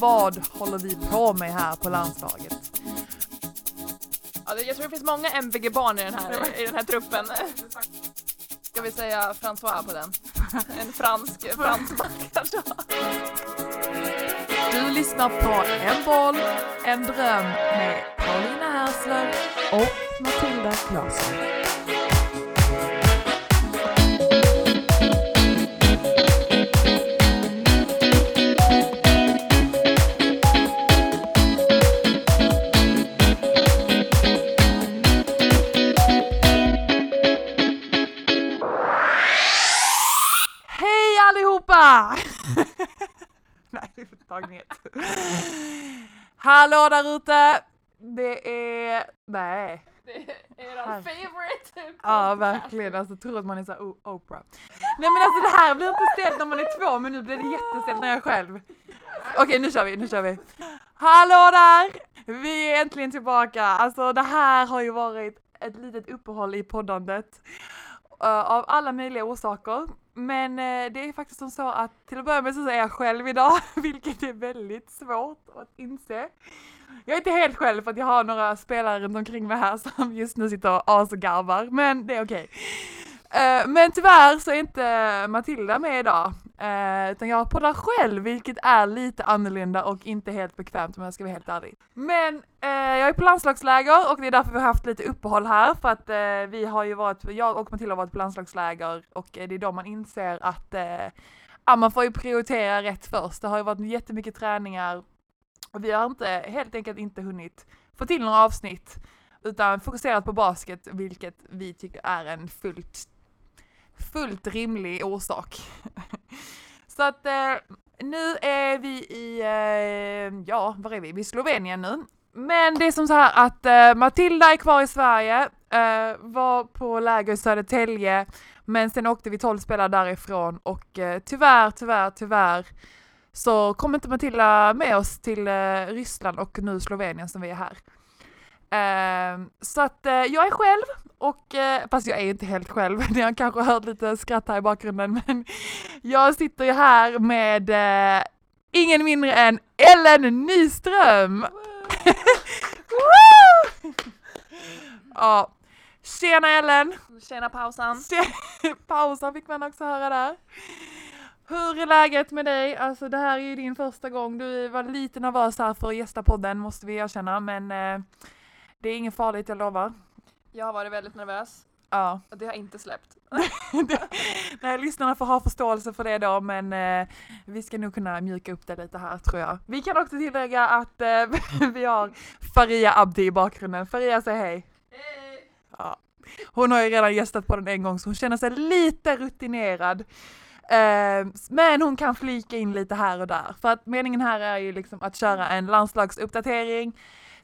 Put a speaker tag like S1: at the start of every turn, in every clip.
S1: vad håller vi på med här på landslaget?
S2: Ja, det- jag tror det finns många MVG-barn i den här, i den här truppen. Ska vi säga François på den? En fransk fransman kanske?
S1: Du lyssnar på En boll, en dröm med Paulina Härsler och Matilda Claesson. Hallå där ute! Det är... Nej.
S2: Det är eran favorite!
S1: Ja, verkligen. Alltså, tror att man är så här, O- Oprah. Nej men alltså det här blir inte stelt när man är två, men nu blir det jättestelt när jag är själv. Okej, nu kör vi, nu kör vi. Hallå där! Vi är äntligen tillbaka. Alltså det här har ju varit ett litet uppehåll i poddandet. eh, av alla möjliga orsaker. Men eh, det är faktiskt som så att till att börja med så är jag själv idag, vilket är väldigt svårt att inse. Jag är inte helt själv för att jag har några spelare runt omkring mig här som just nu sitter och asgarvar, men det är okej. Okay. men tyvärr så är inte Matilda med idag, eh, utan jag poddar själv, vilket är lite annorlunda och inte helt bekvämt om jag ska vara helt ärlig. Men eh, jag är på landslagsläger och det är därför vi har haft lite uppehåll här, för att eh, vi har ju varit, jag och Matilda har varit på landslagsläger och eh, det är då man inser att eh, ja, man får ju prioritera rätt först. Det har ju varit jättemycket träningar och vi har inte, helt enkelt inte hunnit få till några avsnitt utan fokuserat på basket, vilket vi tycker är en fullt, fullt rimlig orsak. Så att eh, nu är vi i, eh, ja, var är vi? Vi är i Slovenien nu. Men det är som så här att eh, Matilda är kvar i Sverige, eh, var på läger i Södertälje, men sen åkte vi 12 spelare därifrån och eh, tyvärr, tyvärr, tyvärr så kom inte Matilda med oss till eh, Ryssland och nu Slovenien som vi är här. Ehm, så att eh, jag är själv och, eh, fast jag är inte helt själv, ni har kanske hört lite skratt här i bakgrunden, men jag sitter ju här med eh, ingen mindre än Ellen Nyström! Woo! ja, tjena Ellen!
S2: Tjena pausan!
S1: Pausa fick man också höra där. Hur är läget med dig? Alltså det här är ju din första gång. Du var lite nervös här för att gästa podden måste vi erkänna men det är inget farligt jag lovar.
S2: Jag har varit väldigt nervös
S1: Ja,
S2: och det har inte släppt.
S1: Nej, lyssnarna får ha förståelse för det då men eh, vi ska nog kunna mjuka upp det lite här tror jag. Vi kan också tillägga att eh, vi har Faria Abdi i bakgrunden. Faria säg hej.
S2: Hej!
S1: Ja. Hon har ju redan gästat på den en gång så hon känner sig lite rutinerad. Eh, men hon kan flika in lite här och där. För att meningen här är ju liksom att köra en landslagsuppdatering.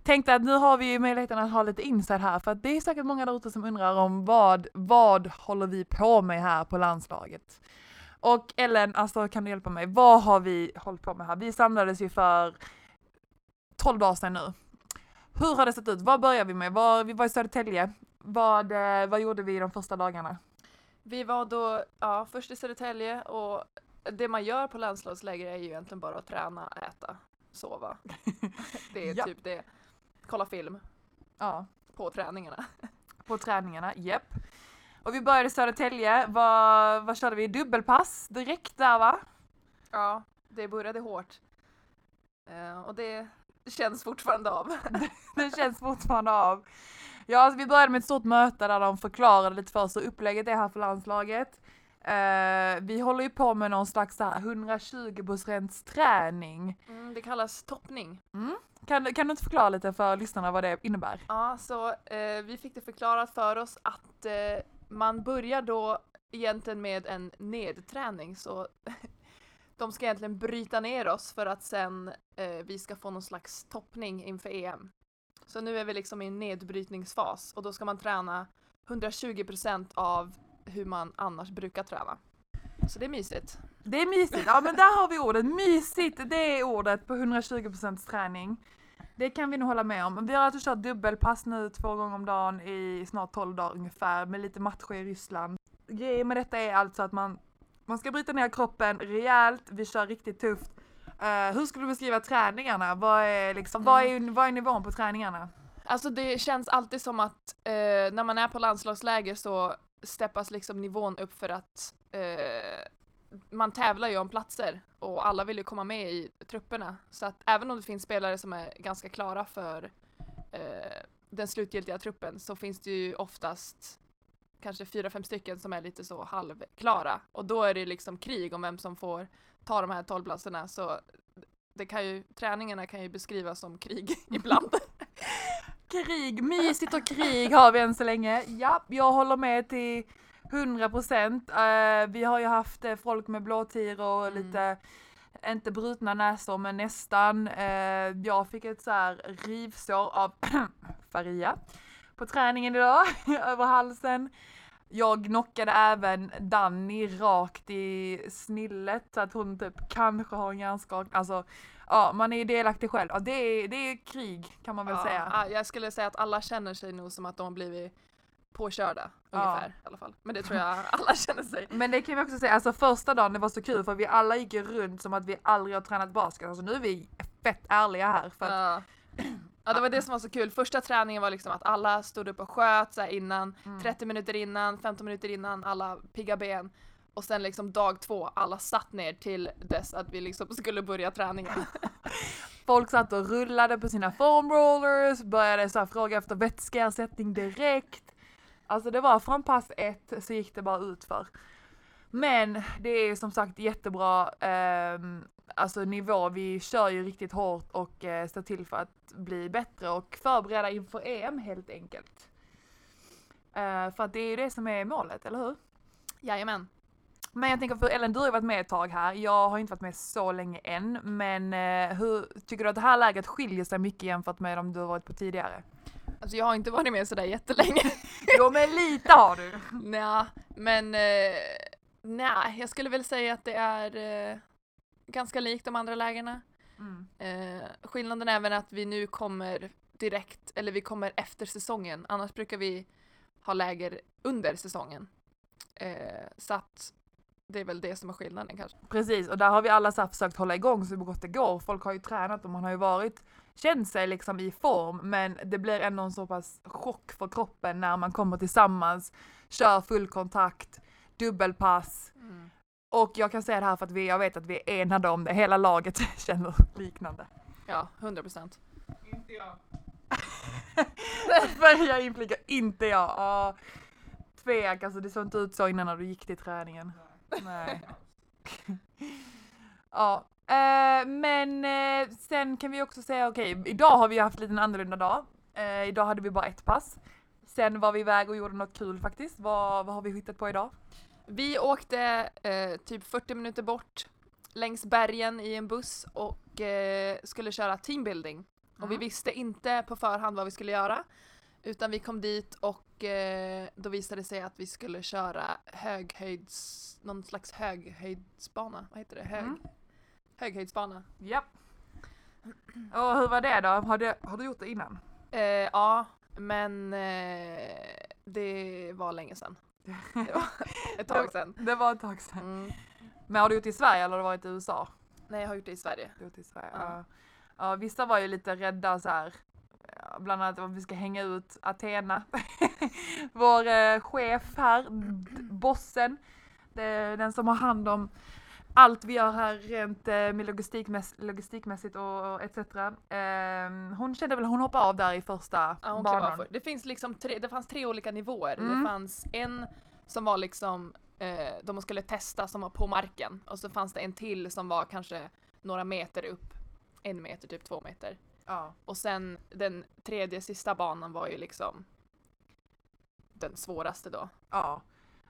S1: Tänkte att nu har vi ju möjligheten att ha lite inside här för att det är säkert många där ute som undrar om vad, vad håller vi på med här på landslaget? Och Ellen, alltså kan du hjälpa mig? Vad har vi hållit på med här? Vi samlades ju för 12 dagar sedan nu. Hur har det sett ut? Vad börjar vi med? Var, vi var i Södertälje. Vad, eh, vad gjorde vi de första dagarna?
S2: Vi var då ja, först i Södertälje och det man gör på landslagsläger är ju egentligen bara att träna, äta, sova. Det är
S1: Ja.
S2: typ det. Kolla film
S1: Ja,
S2: på träningarna.
S1: på träningarna, japp. Och vi började i Södertälje. Vad, vad körde vi? Dubbelpass direkt där va?
S2: Ja, det började hårt. Eh, och det känns fortfarande av.
S1: Det känns fortfarande av. Ja, alltså vi började med ett stort möte där de förklarade lite för oss hur upplägget är här för landslaget. Eh, vi håller ju på med någon slags så här 120 träning.
S2: Mm, det kallas toppning.
S1: Kan, du- kan du inte förklara lite för lyssnarna vad det innebär?
S2: Ja, så eh, vi fick det förklarat för oss att eh, man börjar då egentligen med en nedträning så de ska egentligen bryta ner oss för att sen eh, vi ska få någon slags toppning inför EM. Så nu är vi liksom i en nedbrytningsfas och då ska man träna 120 procent av hur man annars brukar träna. Så det är mysigt.
S1: Det är mysigt, ja men där har vi ordet, mysigt, det är ordet på 120% träning. Det kan vi nog hålla med om. Vi har alltså kört dubbelpass nu två gånger om dagen i snart 12 dagar ungefär med lite matcher i Ryssland. Grejen med detta är alltså att man, man ska bryta ner kroppen rejält, vi kör riktigt tufft. Eh, hur skulle du beskriva träningarna? Vad är, liksom, vad, är, vad är nivån på träningarna?
S2: Alltså det känns alltid som att eh, när man är på landslagsläger så steppas liksom nivån upp för att eh, man tävlar ju om platser och alla vill ju komma med i trupperna. Så att även om det finns spelare som är ganska klara för eh, den slutgiltiga truppen så finns det ju oftast kanske fyra, fem stycken som är lite så halvklara och då är det liksom krig om vem som får ta de här tolvplatserna så det kan ju, träningarna kan ju beskrivas som krig ibland.
S1: Krig, mysigt och krig har vi än så länge. Ja, jag håller med till 100 procent. Uh, vi har ju haft uh, folk med blåtiror och
S2: Mm.
S1: lite, inte brutna näsor men nästan. Uh, jag fick ett så här rivsår av Faria på träningen idag, över halsen. Jag knockade även Danny rakt i snillet så att hon typ kanske har en hjärnskakning. Alltså, ja, man är ju delaktig själv. Ja, det, är, det är krig kan man väl
S2: Ja,
S1: säga.
S2: ja, jag skulle säga att alla känner sig nog som att de har blivit påkörda
S1: Ja.
S2: ungefär i alla fall. Men det tror jag alla känner sig.
S1: Men det kan vi också säga, alltså första dagen det var så kul för vi alla gick runt som att vi aldrig har tränat basket. Alltså nu är vi fett ärliga här för att,
S2: Ja. ja, det var det som var så kul. Första träningen var liksom att alla stod upp och sköt så innan,
S1: Mm.
S2: 30 minuter innan, 15 minuter innan, alla pigga ben. Och sen liksom dag två, alla satt ner till dess att vi liksom skulle börja träningen.
S1: folk satt och rullade på sina foam rollers, började så fråga efter vätskeersättning direkt. Alltså det var från pass ett så gick det bara utför. Men det är som sagt jättebra ehm, alltså nivå. Vi kör ju riktigt hårt och eh, står till för att bli bättre och förbereda inför EM helt enkelt. Eh, för att det är ju det som är målet, eller hur?
S2: Jajamän.
S1: Men jag tänker för Ellen, du har ju varit med ett tag här. Jag har inte varit med så länge än, men eh, hur tycker du att det här läget skiljer sig mycket jämfört med de du har varit på tidigare?
S2: Alltså jag har inte varit med sådär jättelänge.
S1: Jo, men lite har du.
S2: Nja, men eh, nej, jag skulle väl säga att det är eh, ganska likt de andra lägena.
S1: Mm.
S2: Eh, skillnaden är även att vi nu kommer direkt, eller vi kommer efter säsongen. Annars brukar vi ha läger under säsongen. Eh, så att det är väl det som är skillnaden kanske.
S1: Precis, och där har vi alla så här försökt hålla igång så gott det går. Folk har ju tränat och man har ju varit, känt sig liksom i form, men det blir ändå en så pass chock för kroppen när man kommer tillsammans, kör full kontakt, dubbelpass. Och jag kan säga det här för att vi, jag vet att vi är enade om det, hela laget känner liknande.
S2: Ja, 100 procent.
S1: Inte jag. Börja inflika, inte jag. Ja. Tvek, alltså det såg inte ut så innan när du gick till träningen. Nej. ja, eh, men eh, sen kan vi också säga okej, idag har vi haft lite en annorlunda dag. Eh, idag hade vi bara ett pass. Sen var vi iväg och gjorde något kul faktiskt. Vad, vad har vi hittat på idag?
S2: Vi åkte typ 40 minuter bort längs bergen i en buss och skulle köra teambuilding. Och vi
S1: Mm.
S2: visste inte på förhand vad vi skulle göra. Utan vi kom dit och då visade det sig att vi skulle köra höghöjds... någon slags höghöjdsbana. Vad heter det? Hög,
S1: Mm.
S2: Höghöjdsbana.
S1: Japp. Och hur var det då? Har du, har du gjort det innan?
S2: Eh, ja, men eh, det var länge sedan. Det var ett tag sedan.
S1: Det var ett tag sedan.
S2: Mm.
S1: Men har du gjort det i Sverige eller har du varit i USA?
S2: Nej, jag har gjort det i Sverige.
S1: Du har gjort det i Sverige.
S2: Ja.
S1: Ja. Ja, vissa var ju lite rädda så här. ja, Bland annat om vi ska hänga ut Athena. Vår eh, chef här, bossen. Det, den som har hand om allt vi gör här rent eh, med logistikmäss- logistikmässigt och, och etc. Ehm, hon kände väl hon hoppade av där i första
S2: Ja, hon
S1: banan.
S2: för. Det, finns liksom tre, det fanns tre olika nivåer.
S1: Mm.
S2: Det fanns en som var liksom eh, de skulle testa som var på marken och så fanns det en till som var kanske några meter upp. En meter, typ två meter.
S1: Ja.
S2: Och sen den tredje sista banan var ju liksom den svåraste då.
S1: Ja.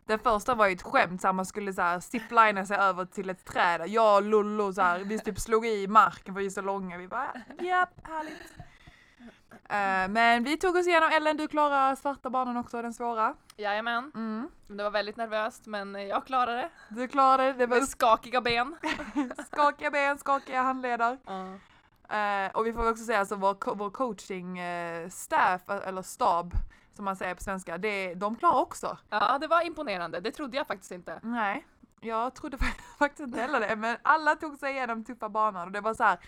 S1: Den första var ju ett skämt, så här, man skulle så här ziplina sig över till ett träd. Jag och Lollo så här, vi typ slog i marken för vi är så långa. Vi bara, japp, härligt. Eh, men vi tog oss igenom Ellen, du klarar svarta banan också, den svåra.
S2: Jajamän,
S1: Mm.
S2: det var väldigt nervöst men jag klarade det.
S1: Du klarade det, det var
S2: Med skakiga ben.
S1: skakiga ben, skakiga handleder.
S2: Ja.
S1: Eh, och vi får också säga alltså vår, vår coaching eh, staff, eller stab, som man säger på svenska, det, de klarar också.
S2: ja, det var imponerande. Det trodde jag faktiskt inte.
S1: Nej. Jag trodde faktiskt inte heller det, men alla tog sig igenom tuffa banor och det var så här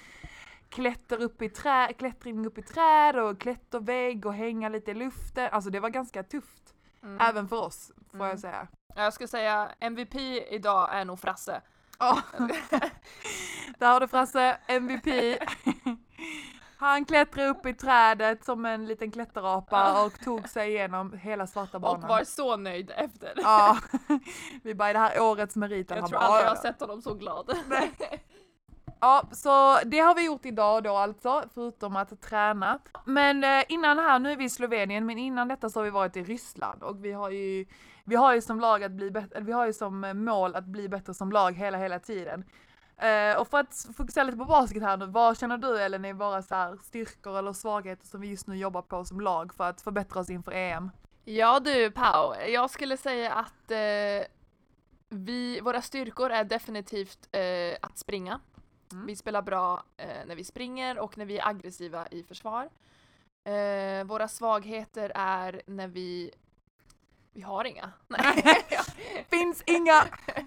S1: klätter upp i trä, klättring upp i träd och klättervägg och hänga lite i luften. Alltså det var ganska tufft.
S2: Mm.
S1: Även för oss, får
S2: Mm.
S1: jag säga.
S2: Jag skulle säga MVP idag är nog Frasse.
S1: Ja. Där har du Frasse, MVP. Han klättrade upp i trädet som en liten klätterapa och tog sig igenom hela svarta
S2: Och
S1: banan.
S2: var så nöjd efter.
S1: Ja, vi bara i det här årets meriter.
S2: Jag tror
S1: bara,
S2: aldrig
S1: "Ja,
S2: jag
S1: ja,
S2: har sett honom så glad.
S1: Ja, så det har vi gjort idag då alltså, förutom att träna. Men eh, innan här, nu är vi i Slovenien, men innan detta så har vi varit i Ryssland och vi har ju, vi har ju som lag att bli bättre, vi har ju som eh, mål att bli bättre som lag hela, hela tiden. Eh, och för att fokusera lite på basket här nu, vad känner du Ellen är våra så här styrkor eller svagheter som vi just nu jobbar på som lag för att förbättra oss inför EM?
S2: Ja du Pau, jag skulle säga att eh, vi, våra styrkor är definitivt eh, att springa.
S1: Mm.
S2: Vi spelar bra när vi springer och när vi är aggressiva i försvar. Våra svagheter är när vi... Vi har inga. Nej,
S1: Finns inga!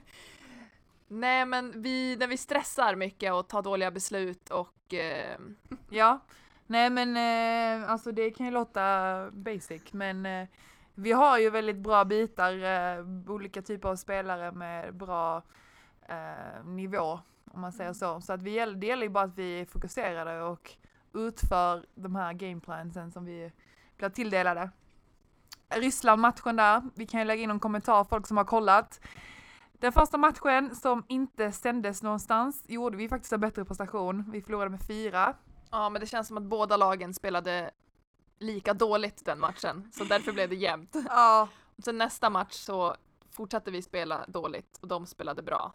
S2: Nej men vi, när vi stressar mycket och tar dåliga beslut och eh,
S1: Ja, nej men eh, alltså det kan ju låta basic men eh, vi har ju väldigt bra bitar, eh, olika typer av spelare med bra eh, nivå om man säger så. Så att vi, det gäller ju bara att vi är fokuserade och utför de här gameplansen som vi blir tilldelade. Ryssland-matchen där, vi kan ju lägga in en kommentar folk som har kollat. Den första matchen som inte sändes någonstans gjorde vi faktiskt en bättre prestation. Vi förlorade med fyra.
S2: ja men det känns som att båda lagen spelade lika dåligt den matchen så därför blev det jämnt.
S1: Ja,
S2: Sen nästa match så fortsatte vi spela dåligt och de spelade bra.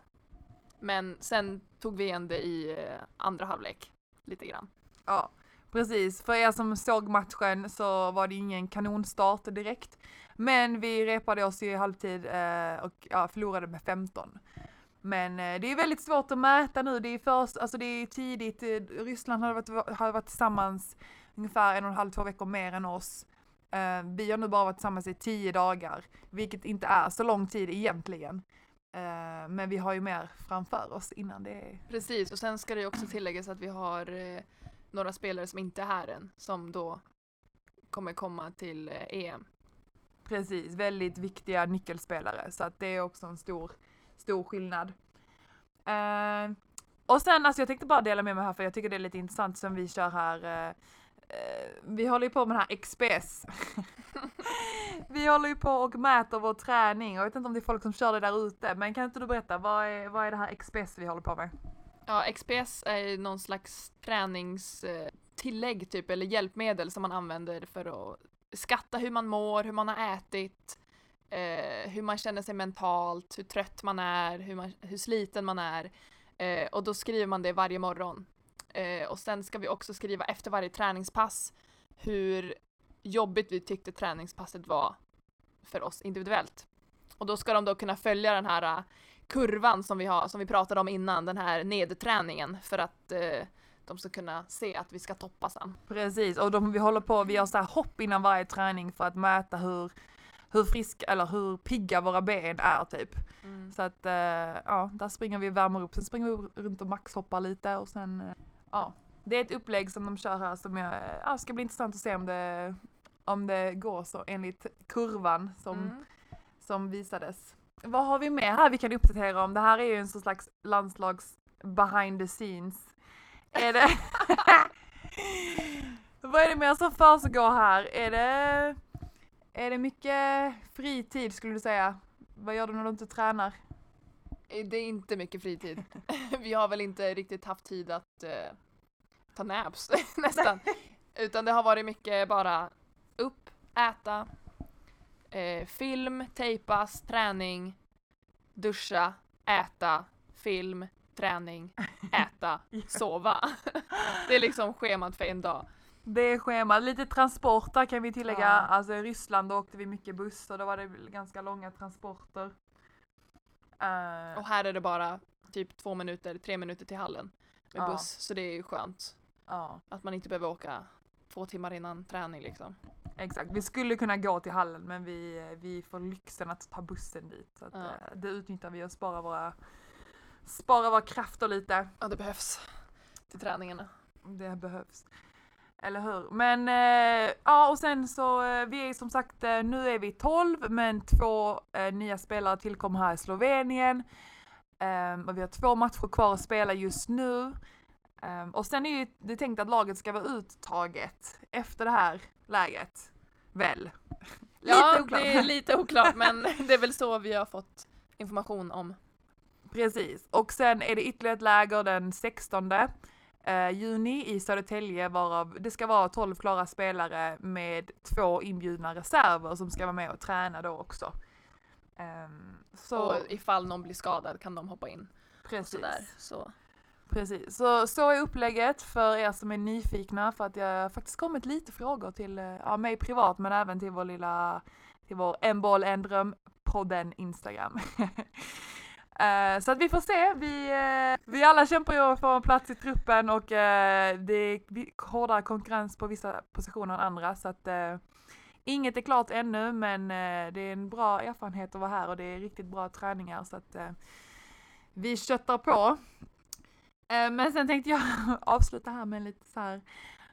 S2: Men sen tog vi igen det i eh, andra halvlek lite grann.
S1: ja, precis. För er som såg matchen så var det ingen kanonstart direkt. Men vi repade oss i halvtid eh, och ja, förlorade med 15. Men eh, det är väldigt svårt att mäta nu. Det är först, alltså det är tidigt. Eh, Ryssland har varit, har varit tillsammans ungefär en och en halv, två veckor mer än oss. Eh, vi har nu bara varit tillsammans i tio dagar, vilket inte är så lång tid egentligen. Eh, men vi har ju mer framför oss innan det är
S2: Precis, och sen ska det också tilläggas att vi har eh, några spelare som inte är här än, som då kommer komma till eh, EM.
S1: Precis, väldigt viktiga nyckelspelare så att det är också en stor, stor skillnad. Uh, och sen, alltså jag tänkte bara dela med mig här för jag tycker det är lite intressant som vi kör här. Uh, vi håller ju på med den här XPS. vi håller ju på och mäter vår träning och jag vet inte om det är folk som kör det där ute men kan inte du berätta vad är, vad är det här XPS vi håller på med?
S2: Ja, XPS är ju någon slags träningstillägg typ, eller hjälpmedel som man använder för att skatta hur man mår, hur man har ätit, eh, hur man känner sig mentalt, hur trött man är, hur, man, hur sliten man är. Eh, och då skriver man det varje morgon. Eh, och sen ska vi också skriva efter varje träningspass hur jobbigt vi tyckte träningspasset var för oss individuellt. Och då ska de då kunna följa den här eh, kurvan som vi har, som vi pratade om innan, den här nedträningen för att eh, de ska kunna se att vi ska toppa sen.
S1: Precis, och de, vi håller på, vi gör så här hopp innan varje träning för att mäta hur, hur friska eller hur pigga våra ben är typ. Så att eh, ja, där springer vi och värmer upp, sen springer vi runt och maxhoppar lite och sen eh, ja. Det är ett upplägg som de kör här som jag, ja, ska bli intressant att se om det, om det går så enligt kurvan som,
S2: Mm.
S1: som visades. Vad har vi mer här vi kan uppdatera om? Det här är ju en slags landslags behind the scenes. Är det... Vad är det mer som försiggår här? Är det... Är det mycket fritid skulle du säga? Vad gör du när du inte tränar?
S2: Eh, Det är inte mycket fritid. vi har väl inte riktigt haft tid att eh, ta naps nästan. Utan det har varit mycket bara upp, äta, eh, film, tejpas, träning, duscha, äta, film, träning, äta, sova. det är liksom schemat för en dag.
S1: Det är schema. Lite transporter kan vi tillägga.
S2: Ja.
S1: Alltså i Ryssland då åkte vi mycket buss och då var det ganska långa transporter. Eh,
S2: Och här är det bara typ två minuter, tre minuter till hallen med
S1: Ja.
S2: buss. Så det är ju skönt
S1: ja,
S2: att man inte behöver åka två timmar innan träning liksom.
S1: Exakt, vi skulle kunna gå till hallen men vi, vi får lyxen att ta bussen dit. Så att,
S2: Ja.
S1: eh, det utnyttjar vi och sparar våra, sparar våra krafter lite.
S2: Ja, det behövs till träningarna.
S1: Det behövs. Eller hur? Men eh, ja och sen så eh, vi är som sagt eh, nu är vi 12 men två eh, nya spelare tillkommer här i Slovenien. Ehm, och vi har två matcher kvar att spela just nu. Ehm, och sen är ju det tänkt att laget ska vara uttaget efter det här läget. Väl?
S2: Ja,
S1: oklart.
S2: det är lite oklart men det är väl så vi har fått information om.
S1: Precis. Och sen är det ytterligare ett läger den 16 eh, juni i Södertälje varav det ska vara 12 klara spelare med två inbjudna reserver som ska vara med och träna då också. Ehm, så
S2: Och ifall någon blir skadad kan de hoppa in.
S1: precis.
S2: Sådär. Så.
S1: precis. Så, så är upplägget för er som är nyfikna för att jag har faktiskt kommit lite frågor till eh, ja, mig privat men även till vår lilla, till vår en boll en dröm podden Instagram. Eh, så att vi får se. Vi, eh, vi alla kämpar ju för en plats i truppen och eh, det är hårdare konkurrens på vissa positioner än andra så att inget är klart ännu men det är en bra erfarenhet att vara här och det är riktigt bra träningar så att vi köttar på. Men sen tänkte jag avsluta här med lite så här.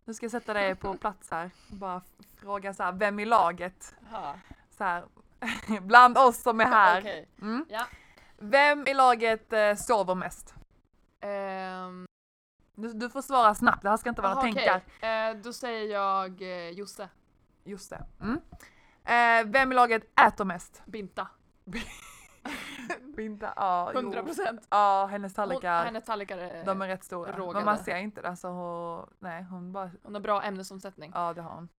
S1: Nu ska jag sätta dig på plats här. Bara f- fråga så här, vem i laget? Så här, bland oss som är här. Mm.
S2: Ja.
S1: Vem i laget eh, sover mest?
S2: Ehm,
S1: Du, du får svara snabbt, det här ska inte vara
S2: aha,
S1: några tankar.
S2: okej. Eh, då säger jag eh, Josse.
S1: Just det. Mm. Eh, vem i laget äter mest?
S2: Binta.
S1: Binta, ja. jo.
S2: 100 procent.
S1: Ja, hennes tallrikar.
S2: Hennes tallrikar är,
S1: De är rätt stora. Men man ser inte det. Alltså, hon, nej, hon bara
S2: hon har bra ämnesomsättning.
S1: Ja, det har hon.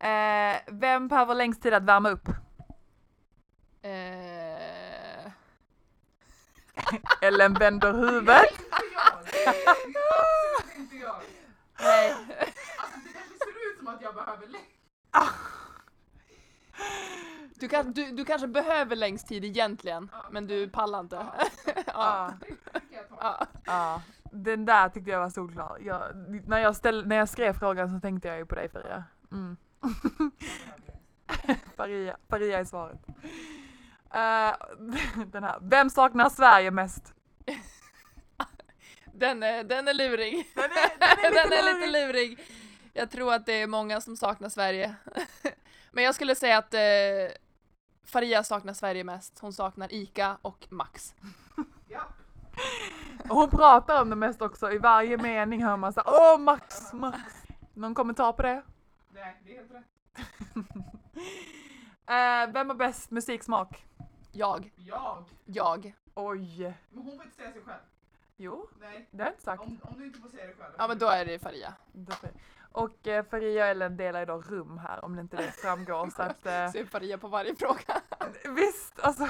S1: Eh, vem behöver längst tid att värma upp?
S2: Eh,
S1: Ellen vänder huvudet.
S2: nej.
S3: Alltså det kanske ser ut som att jag behöver längre.
S2: Du, kan, du, du kanske behöver längst tid egentligen, men du pallar inte. ja.
S1: Ja,
S2: Ja.
S1: ja. Den där tyckte jag var solklar. Jag, när, jag ställ, när jag skrev frågan så tänkte jag ju på dig Faria. Mm. Faria, Faria är svaret. Eh, den här. Vem saknar Sverige mest?
S2: Den, är, den är lurig.
S1: Den är,
S2: Den är lite lurig. Jag tror att det är många som saknar Sverige. Men jag skulle säga att eh, Faria saknar Sverige mest. Hon saknar Ica och Max.
S3: Ja.
S1: Och hon pratar om det mest också. I varje mening hör man så här, Åh Max, Max. Någon kommentar på det?
S3: Nej, det är helt rätt.
S1: Eh, vem har bäst musiksmak?
S2: Jag.
S3: Jag.
S2: Jag.
S1: Oj.
S3: Men hon får inte säga sig själv.
S1: Jo,
S3: Nej.
S1: det har jag inte sagt.
S3: Om, om du inte får säga det själv.
S2: Ja men då är det Faria.
S1: Och eh, Faria och Ellen delar ju då rum här om det inte det framgår. så att, eh,
S2: Ser Faria på varje fråga.
S1: visst, alltså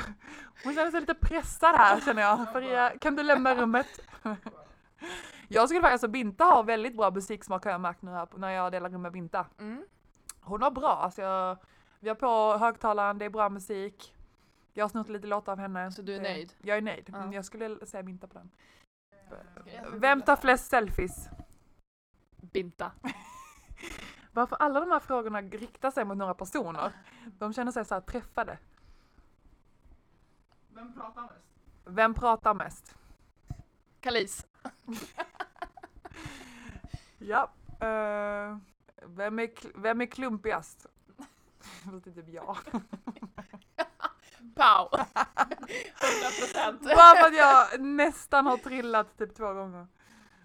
S1: hon känner sig lite pressad här känner jag. Faria, kan du lämna rummet? jag skulle faktiskt, alltså Binta har väldigt bra musiksmak har jag märkt nu här när jag delar rum med Binta.
S2: Mm.
S1: Hon har bra, alltså jag, vi har på högtalaren, det är bra musik. Jag har snott lite låtar av henne.
S2: Så du är
S1: Det-
S2: nöjd?
S1: Jag är nöjd.
S2: Ja.
S1: Jag skulle säga Binta på den. Vem tar flest selfies?
S2: Binta.
S1: Varför alla de här frågorna riktar sig mot några personer? De känner sig så här träffade.
S3: Vem pratar mest?
S1: Vem pratar mest?
S2: Kalis.
S1: Ja. eh, vem, är, vem är klumpigast? Det är typ jag.
S2: Pow! 100 procent.
S1: Bara för att jag nästan har trillat typ två gånger.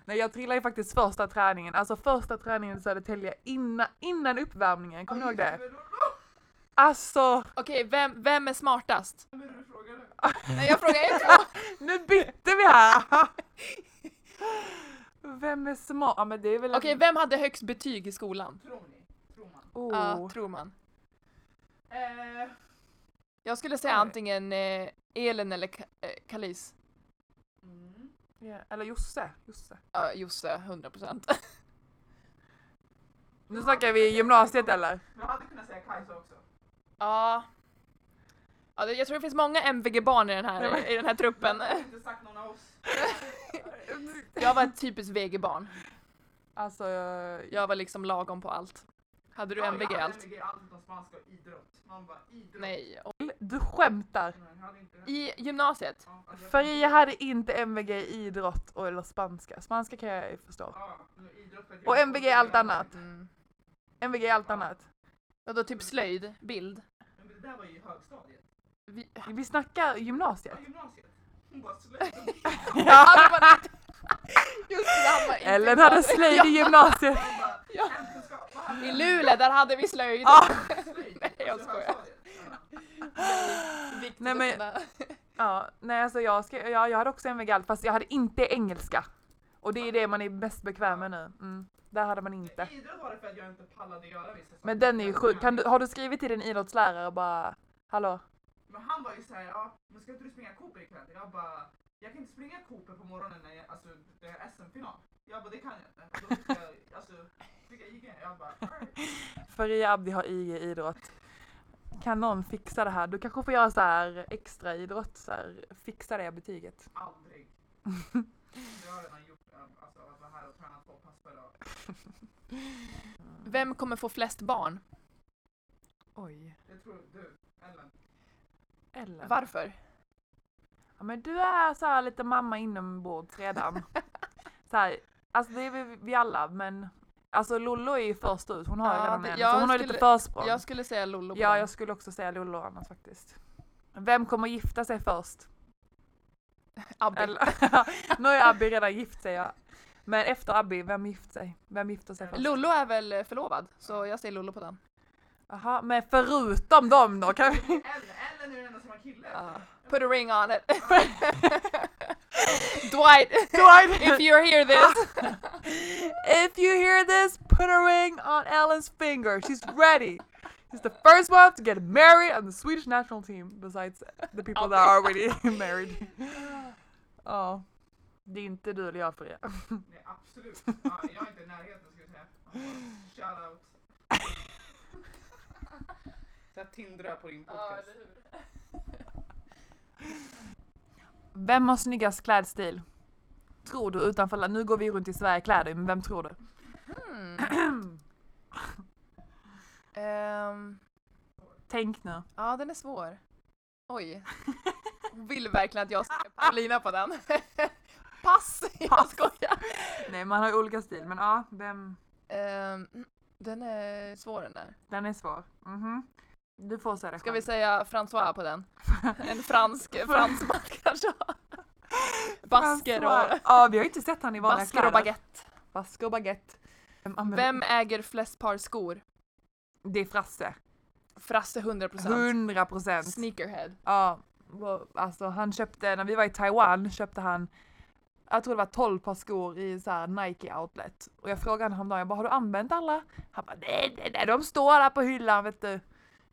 S1: Nej jag trillade ju faktiskt första träningen, alltså första träningen i Södertälje innan, innan uppvärmningen, kommer du ihåg det? Alltså,
S2: Okej, vem, vem är smartast?
S3: Vem är det du frågar nu?
S2: Nej jag frågar er två.
S1: nu bytte vi här! Vem är smart? Ja men det är väl
S2: Okej, vem hade högst betyg i skolan?
S3: Tror ni? Tror man?
S1: Oh.
S2: Ja, tror man.
S3: Eh,
S2: Jag skulle säga
S3: Oj.
S2: antingen eh, Elin eller Ka- eh, Kalis.
S3: mm.
S1: Ja, eller Josse. Josse.
S2: Ja, Josse, 100 procent.
S1: Nu snackar vi gymnasiet eller?
S3: Jag hade kunnat säga Kajsa också.
S2: Ja. ja det, jag tror det finns många MVG-barn i den här, i den här truppen.
S3: Jag har inte sagt någon av oss.
S2: Jag var ett typiskt VG-barn.
S1: Alltså, jag,
S2: Jag var liksom lagom på allt. Hade du
S3: Ja,
S2: MVG
S3: jag hade
S2: allt?
S3: MVG allt utom spanska och idrott. Man bara idrott.
S2: Nej.
S1: Du skämtar.
S2: I gymnasiet?
S3: Ja, alltså, jag-
S1: Faria hade inte MVG i idrott och, eller spanska. Spanska kan jag ju förstå.
S3: Ja,
S1: Och. MVG är allt annat.
S2: Mm.
S1: MVG är allt annat.
S2: Och då typ slöjd, bild.
S3: Men det där var ju högstadiet.
S2: Vi...
S1: Vi snackar gymnasiet.
S3: Ja, gymnasiet. Hon bara slöjd.
S1: Ja.
S2: Just det,
S1: Ellen hade slöjd i gymnasiet.
S2: Ja. I? Luleå, där hade vi slöjd.
S1: Ah.
S2: Nej, jag
S3: Alltså,
S2: skojar. Viktigt
S1: Nej, men- Ja, nej alltså jag, ska, ja, jag hade också MVG allt fast jag hade inte engelska. Och det är det man är mest bekväm med nu. Mm. Där hade man inte.
S3: Idrott var det för att jag inte pallade göra vissa saker.
S1: Men den är ju sjuk. Kan du, har du skrivit till din idrottslärare och bara Hallå?
S3: Men han var ju såhär, ja, men ska inte du springa Cooper ikväll? Jag bara, jag kan inte springa Cooper på morgonen när jag, alltså, det är SM-final. Jag bara, det kan jag inte. Då fick jag, alltså, fick jag IG. Jag bara, alright.
S1: Faria Abdi har IG idrott. Kan någon fixa det här? Du kanske får göra så här extra idrott, så här, fixa det betyget.
S3: aldrig. Jag har redan gjort det, alltså att vara här och träna två pass per dag.
S2: Vem kommer få flest barn?
S1: Oj.
S3: Det tror du, Ellen.
S1: Ellen.
S2: Varför?
S1: Ja, men du är så här lite mamma inombords redan. så här, alltså det är vi, vi alla men alltså Lollo är ju först ut, hon har ju
S2: Ja,
S1: redan
S2: det-
S1: en,
S2: jag
S1: så hon har ju
S2: skulle-
S1: lite försprång.
S2: Jag skulle säga Lollo
S1: Ja, jag skulle också säga Lollo annars faktiskt. Vem kommer gifta sig först?
S2: Abbe.
S1: Eller, nu har ju Abby redan gift sig jag. Men efter Abby, vem gift sig? Vem gifter sig först?
S2: Lollo är väl förlovad, så jag säger Lollo på den.
S1: Jaha, men förutom dem då? Kan vi...
S3: Ellen, Ellen är den enda som har kille.
S2: Put a ring on it. Dwight,
S1: Dwight!
S2: if you hear this.
S1: If you hear this, put a ring on Ellen's finger. She's ready. She's the first one to get married on the Swedish national team, besides the people that are already married. Ja. Det är inte du eller jag för er.
S3: Nej, absolut. Ja, jag är inte i närheten ska jag säga. Shout out. Så jag tindrar på din podcast.
S1: Vem har snyggast klädstil? Tror du utanför Nu går vi runt i Sverige kläder, men vem tror du?
S2: Hmm. Ehm,
S1: Tänk nu.
S2: ja, den är svår. Oj. Hon vill verkligen att jag ska Paulina på den. Pass! Jag skojar.
S1: Nej, man har olika stil, men ja, vem?
S2: Ehm, den är svår den där.
S1: Den är svår. Mhm. Du får säga det
S2: Ska vi
S1: själv.
S2: säga François på den? En fransk fransman kanske? Basker och,
S1: Ja, vi har ju inte sett han i vanliga
S2: basker och baguette.
S1: Basker och baguette. Vem, använder-
S2: Vem äger flest par skor?
S1: Det är Frasse.
S2: Frasse 100%.
S1: 100 procent.
S2: Sneakerhead.
S1: Ja, alltså han köpte, när vi var i Taiwan köpte han, jag tror det var 12 par skor i så här Nike outlet. Och jag frågade honom häromdagen, jag bara har du använt alla? Han bara nej, nej, nej, de står där på hyllan vet du.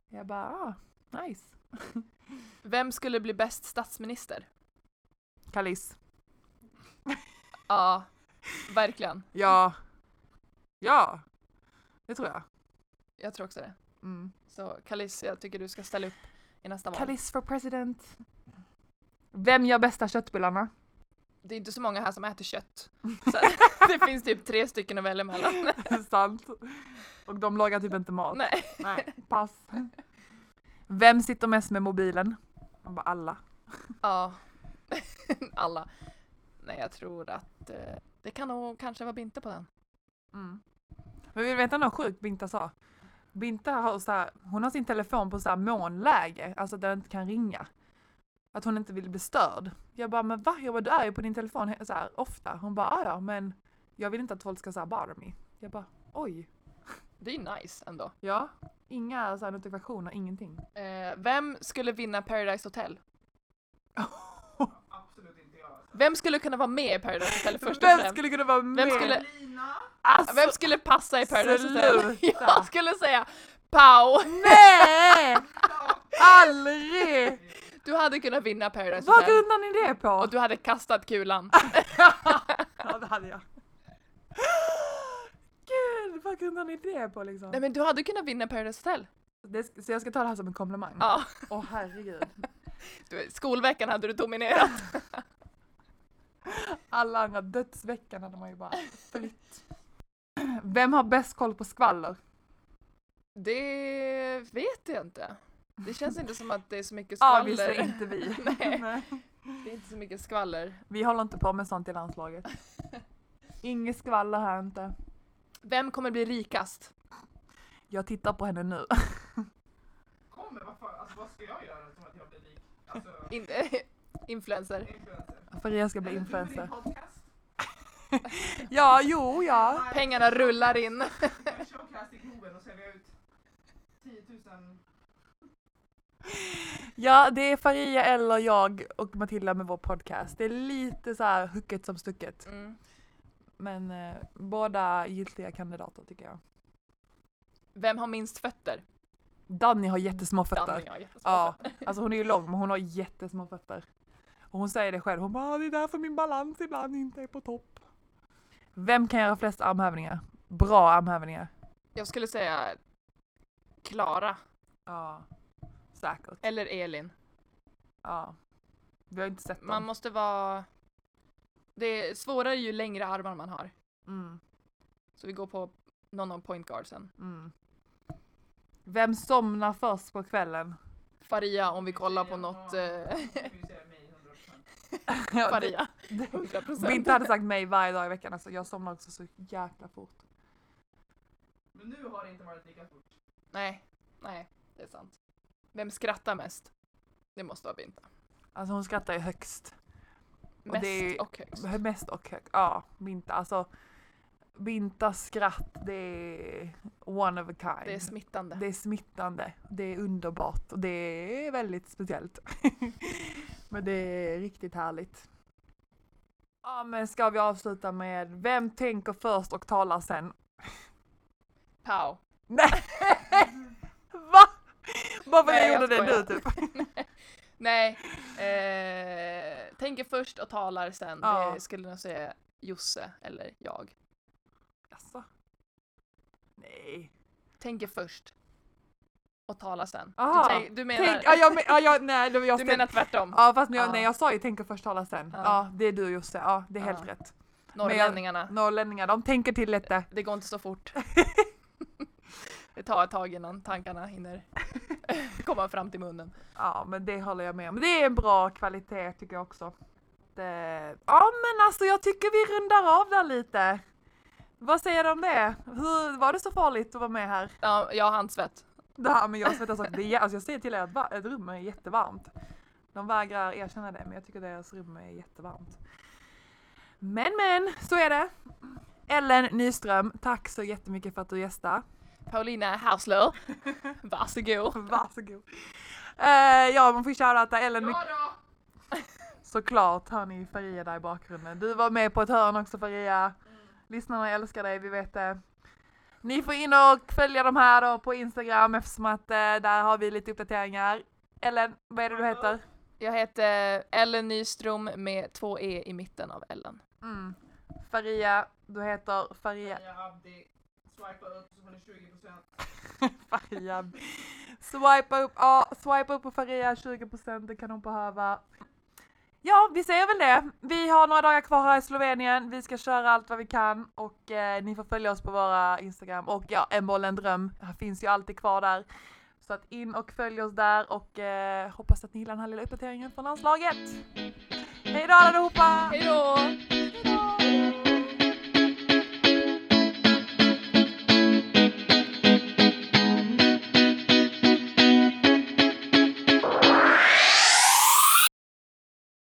S1: Jag bara ah, nice.
S2: Vem skulle bli bäst statsminister?
S1: Kalis.
S2: Ja, verkligen.
S1: Ja. Ja. Det tror jag.
S2: Jag tror också det.
S1: Mm.
S2: Så Kalis, jag tycker du ska ställa upp i nästa val.
S1: Kalis for president. Vem gör bästa köttbullarna?
S2: Det är inte så många här som äter kött. Så det finns typ tre stycken att välja mellan.
S1: Sant. Och de lagar typ inte mat.
S2: Nej.
S1: Nej, pass. Vem sitter mest med mobilen? Man bara alla.
S2: Ja. Alla. Nej, jag tror att eh, det kan nog kanske vara Binte på den.
S1: Mm. Men vill du veta något sjukt Binta sa? Binta har så här, hon har sin telefon på så här månläge, alltså att den inte kan ringa. Att hon inte vill bli störd. Jag bara, men va? Jag bara, du är ju på din telefon så här, ofta. Hon bara, "Ah, ja men jag vill inte att folk ska så här bother me. Jag bara, oj.
S2: Det är nice ändå.
S1: Ja, inga så här notifikationer, ingenting.
S2: Eh, vem skulle vinna Paradise Hotel?
S3: Absolut inte jag. Alltså.
S2: Vem skulle kunna vara med i Paradise Hotel först och
S1: Vem
S2: främst?
S1: skulle kunna vara med?
S2: skulle-
S3: Lina!
S1: Alltså,
S2: Vem skulle passa i Paradise Hotel?
S1: sluta.
S2: Jag skulle säga Pau!
S1: Nej! Aldrig!
S2: Du hade kunnat vinna Paradise
S1: Vad
S2: Hotel.
S1: grundar ni det på?
S2: Och du hade kastat kulan.
S1: Ja, det hade jag. Gud, vad grundar ni det på liksom?
S2: Nej men du hade kunnat vinna Paradise Hotel.
S1: Det, så jag ska ta det här som en komplimang?
S2: Ja.
S1: Åh herregud.
S2: Du, skolveckan hade du dominerat.
S1: Alla andra dödsveckan hade man ju bara fritt. Vem har bäst koll på skvaller?
S2: Det vet jag inte. Det känns inte som att det är så mycket skvaller.
S1: inte vi.
S2: Nej.
S1: Nej.
S2: Det är inte så mycket skvaller.
S1: Vi håller inte på med sånt i landslaget. Inget skvaller här inte.
S2: Vem kommer bli rikast?
S1: Jag tittar på henne nu.
S3: Kommer, vad fan, alltså vad ska jag göra som att jag blir rik? Alltså,
S2: influencer.
S1: Faria ska bli influencer. Ja, jo, ja.
S2: Pengarna rullar in.
S3: En showcast i Globen och sälja ut 10 000.
S1: Ja, det är Faria eller jag och Matilda med vår podcast. Det är lite så här hucket som stucket.
S2: Mm.
S1: Men eh, båda giltiga kandidater tycker jag.
S2: Vem har minst fötter?
S1: Danny har jättesmå fötter.
S2: Danny har jättesmå
S1: Ja,
S2: fötter.
S1: alltså hon är ju lång men hon har jättesmå fötter. Och hon säger det själv, hon bara "Ah, det är därför min balans ibland inte är på topp. Vem kan göra flest armhävningar? Bra armhävningar.
S2: Jag skulle säga Klara
S1: Ja, säkert.
S2: eller Elin.
S1: Ja. Vi har inte sett dem.
S2: Man måste vara... Det är svårare ju längre armar man har.
S1: Mm,
S2: Så vi går på någon av point guardsen.
S1: mm. Vem somnar först på kvällen?
S2: Faria om vi kollar på något... Eh,
S3: 100%.
S1: Ja,
S2: Faria.
S1: det-
S2: 100
S1: Vinter hade sagt mig varje dag i veckan, alltså jag somnar också så jäkla fort.
S3: Men nu har det inte varit lika fort.
S2: Nej, nej, det är sant. Vem skrattar mest? Det måste vara Binta.
S1: Alltså hon skrattar ju högst. Och
S2: Mest
S1: det
S2: och,
S1: är-
S2: högst.
S1: Mest och högt. Ja, Binta. Alltså Bintas skratt, det är one of a kind.
S2: Det är smittande.
S1: Det är smittande, det är underbart och det är väldigt speciellt. men det är riktigt härligt. Ja men ska vi avsluta med Vem tänker först och talar sen?
S2: Pow.
S1: Nej! Va? Bara för att jag
S2: jag
S1: gjorde det nu
S2: skojar.
S1: typ.
S2: Nej, eh, tänker först och talar sen.
S1: Ja.
S2: Det skulle jag säga Josse eller jag.
S1: Jaså? Nej.
S2: Tänker först och talar sen.
S1: Aha.
S2: Du, tänk- du menar,
S1: Tänk, ja, jag, ja, jag, nej, jag
S2: du menar tvärtom?
S1: Ja fast jag,
S2: Ja.
S1: nej, jag sa ju tänker först tala sen. Ja.
S2: Ja.
S1: det är du Josse, ja det är helt
S2: Ja.
S1: rätt.
S2: Norrlänningarna.
S1: Norrlänningar de tänker till lite.
S2: Det går inte så fort. det tar ett tag innan tankarna hinner komma fram till munnen.
S1: Ja men det håller jag med om. Det är en bra kvalitet tycker jag också. Det, ja men alltså jag tycker vi rundar av där lite. Vad säger du om det? Hur, var det så farligt att vara med här?
S2: Ja, jag har handsvett.
S1: Det här men jag svettas också. Det är, alltså jag säger till er att ett rum är jättevarmt. De vägrar erkänna det men jag tycker deras rum är jättevarmt. Men men, så är det. Ellen Nyström, tack så jättemycket för att du gästade.
S2: Paulina Härsler, varsågod.
S1: Varsågod. Uh, ja, man får shoutouta Ellen.
S3: Ja då!
S1: Såklart hör ni Faria där i bakgrunden. Du var med på ett hörn också Faria. Lyssnarna älskar dig, vi vet det. Ni får in och följa de här då på Instagram eftersom att eh, där har vi lite uppdateringar. Ellen, vad är det du heter?
S2: Jag heter Ellen Nyström med två E i mitten av Ellen.
S1: Mm. Faria, du heter Faria.
S3: Jag Abdi. Swipa upp så får ni 20%.
S1: Faria. Swipa upp, ja, swipa upp på Faria 20% det kan hon behöva. Ja, vi säger väl det. Vi har några dagar kvar här i Slovenien. Vi ska köra allt vad vi kan och eh, ni får följa oss på våra Instagram och ja, en boll en dröm. Här finns ju alltid kvar där. Så att in och följ oss där och eh, hoppas att ni gillar den här lilla uppdateringen från landslaget. Hej då allihopa!
S2: Hej då!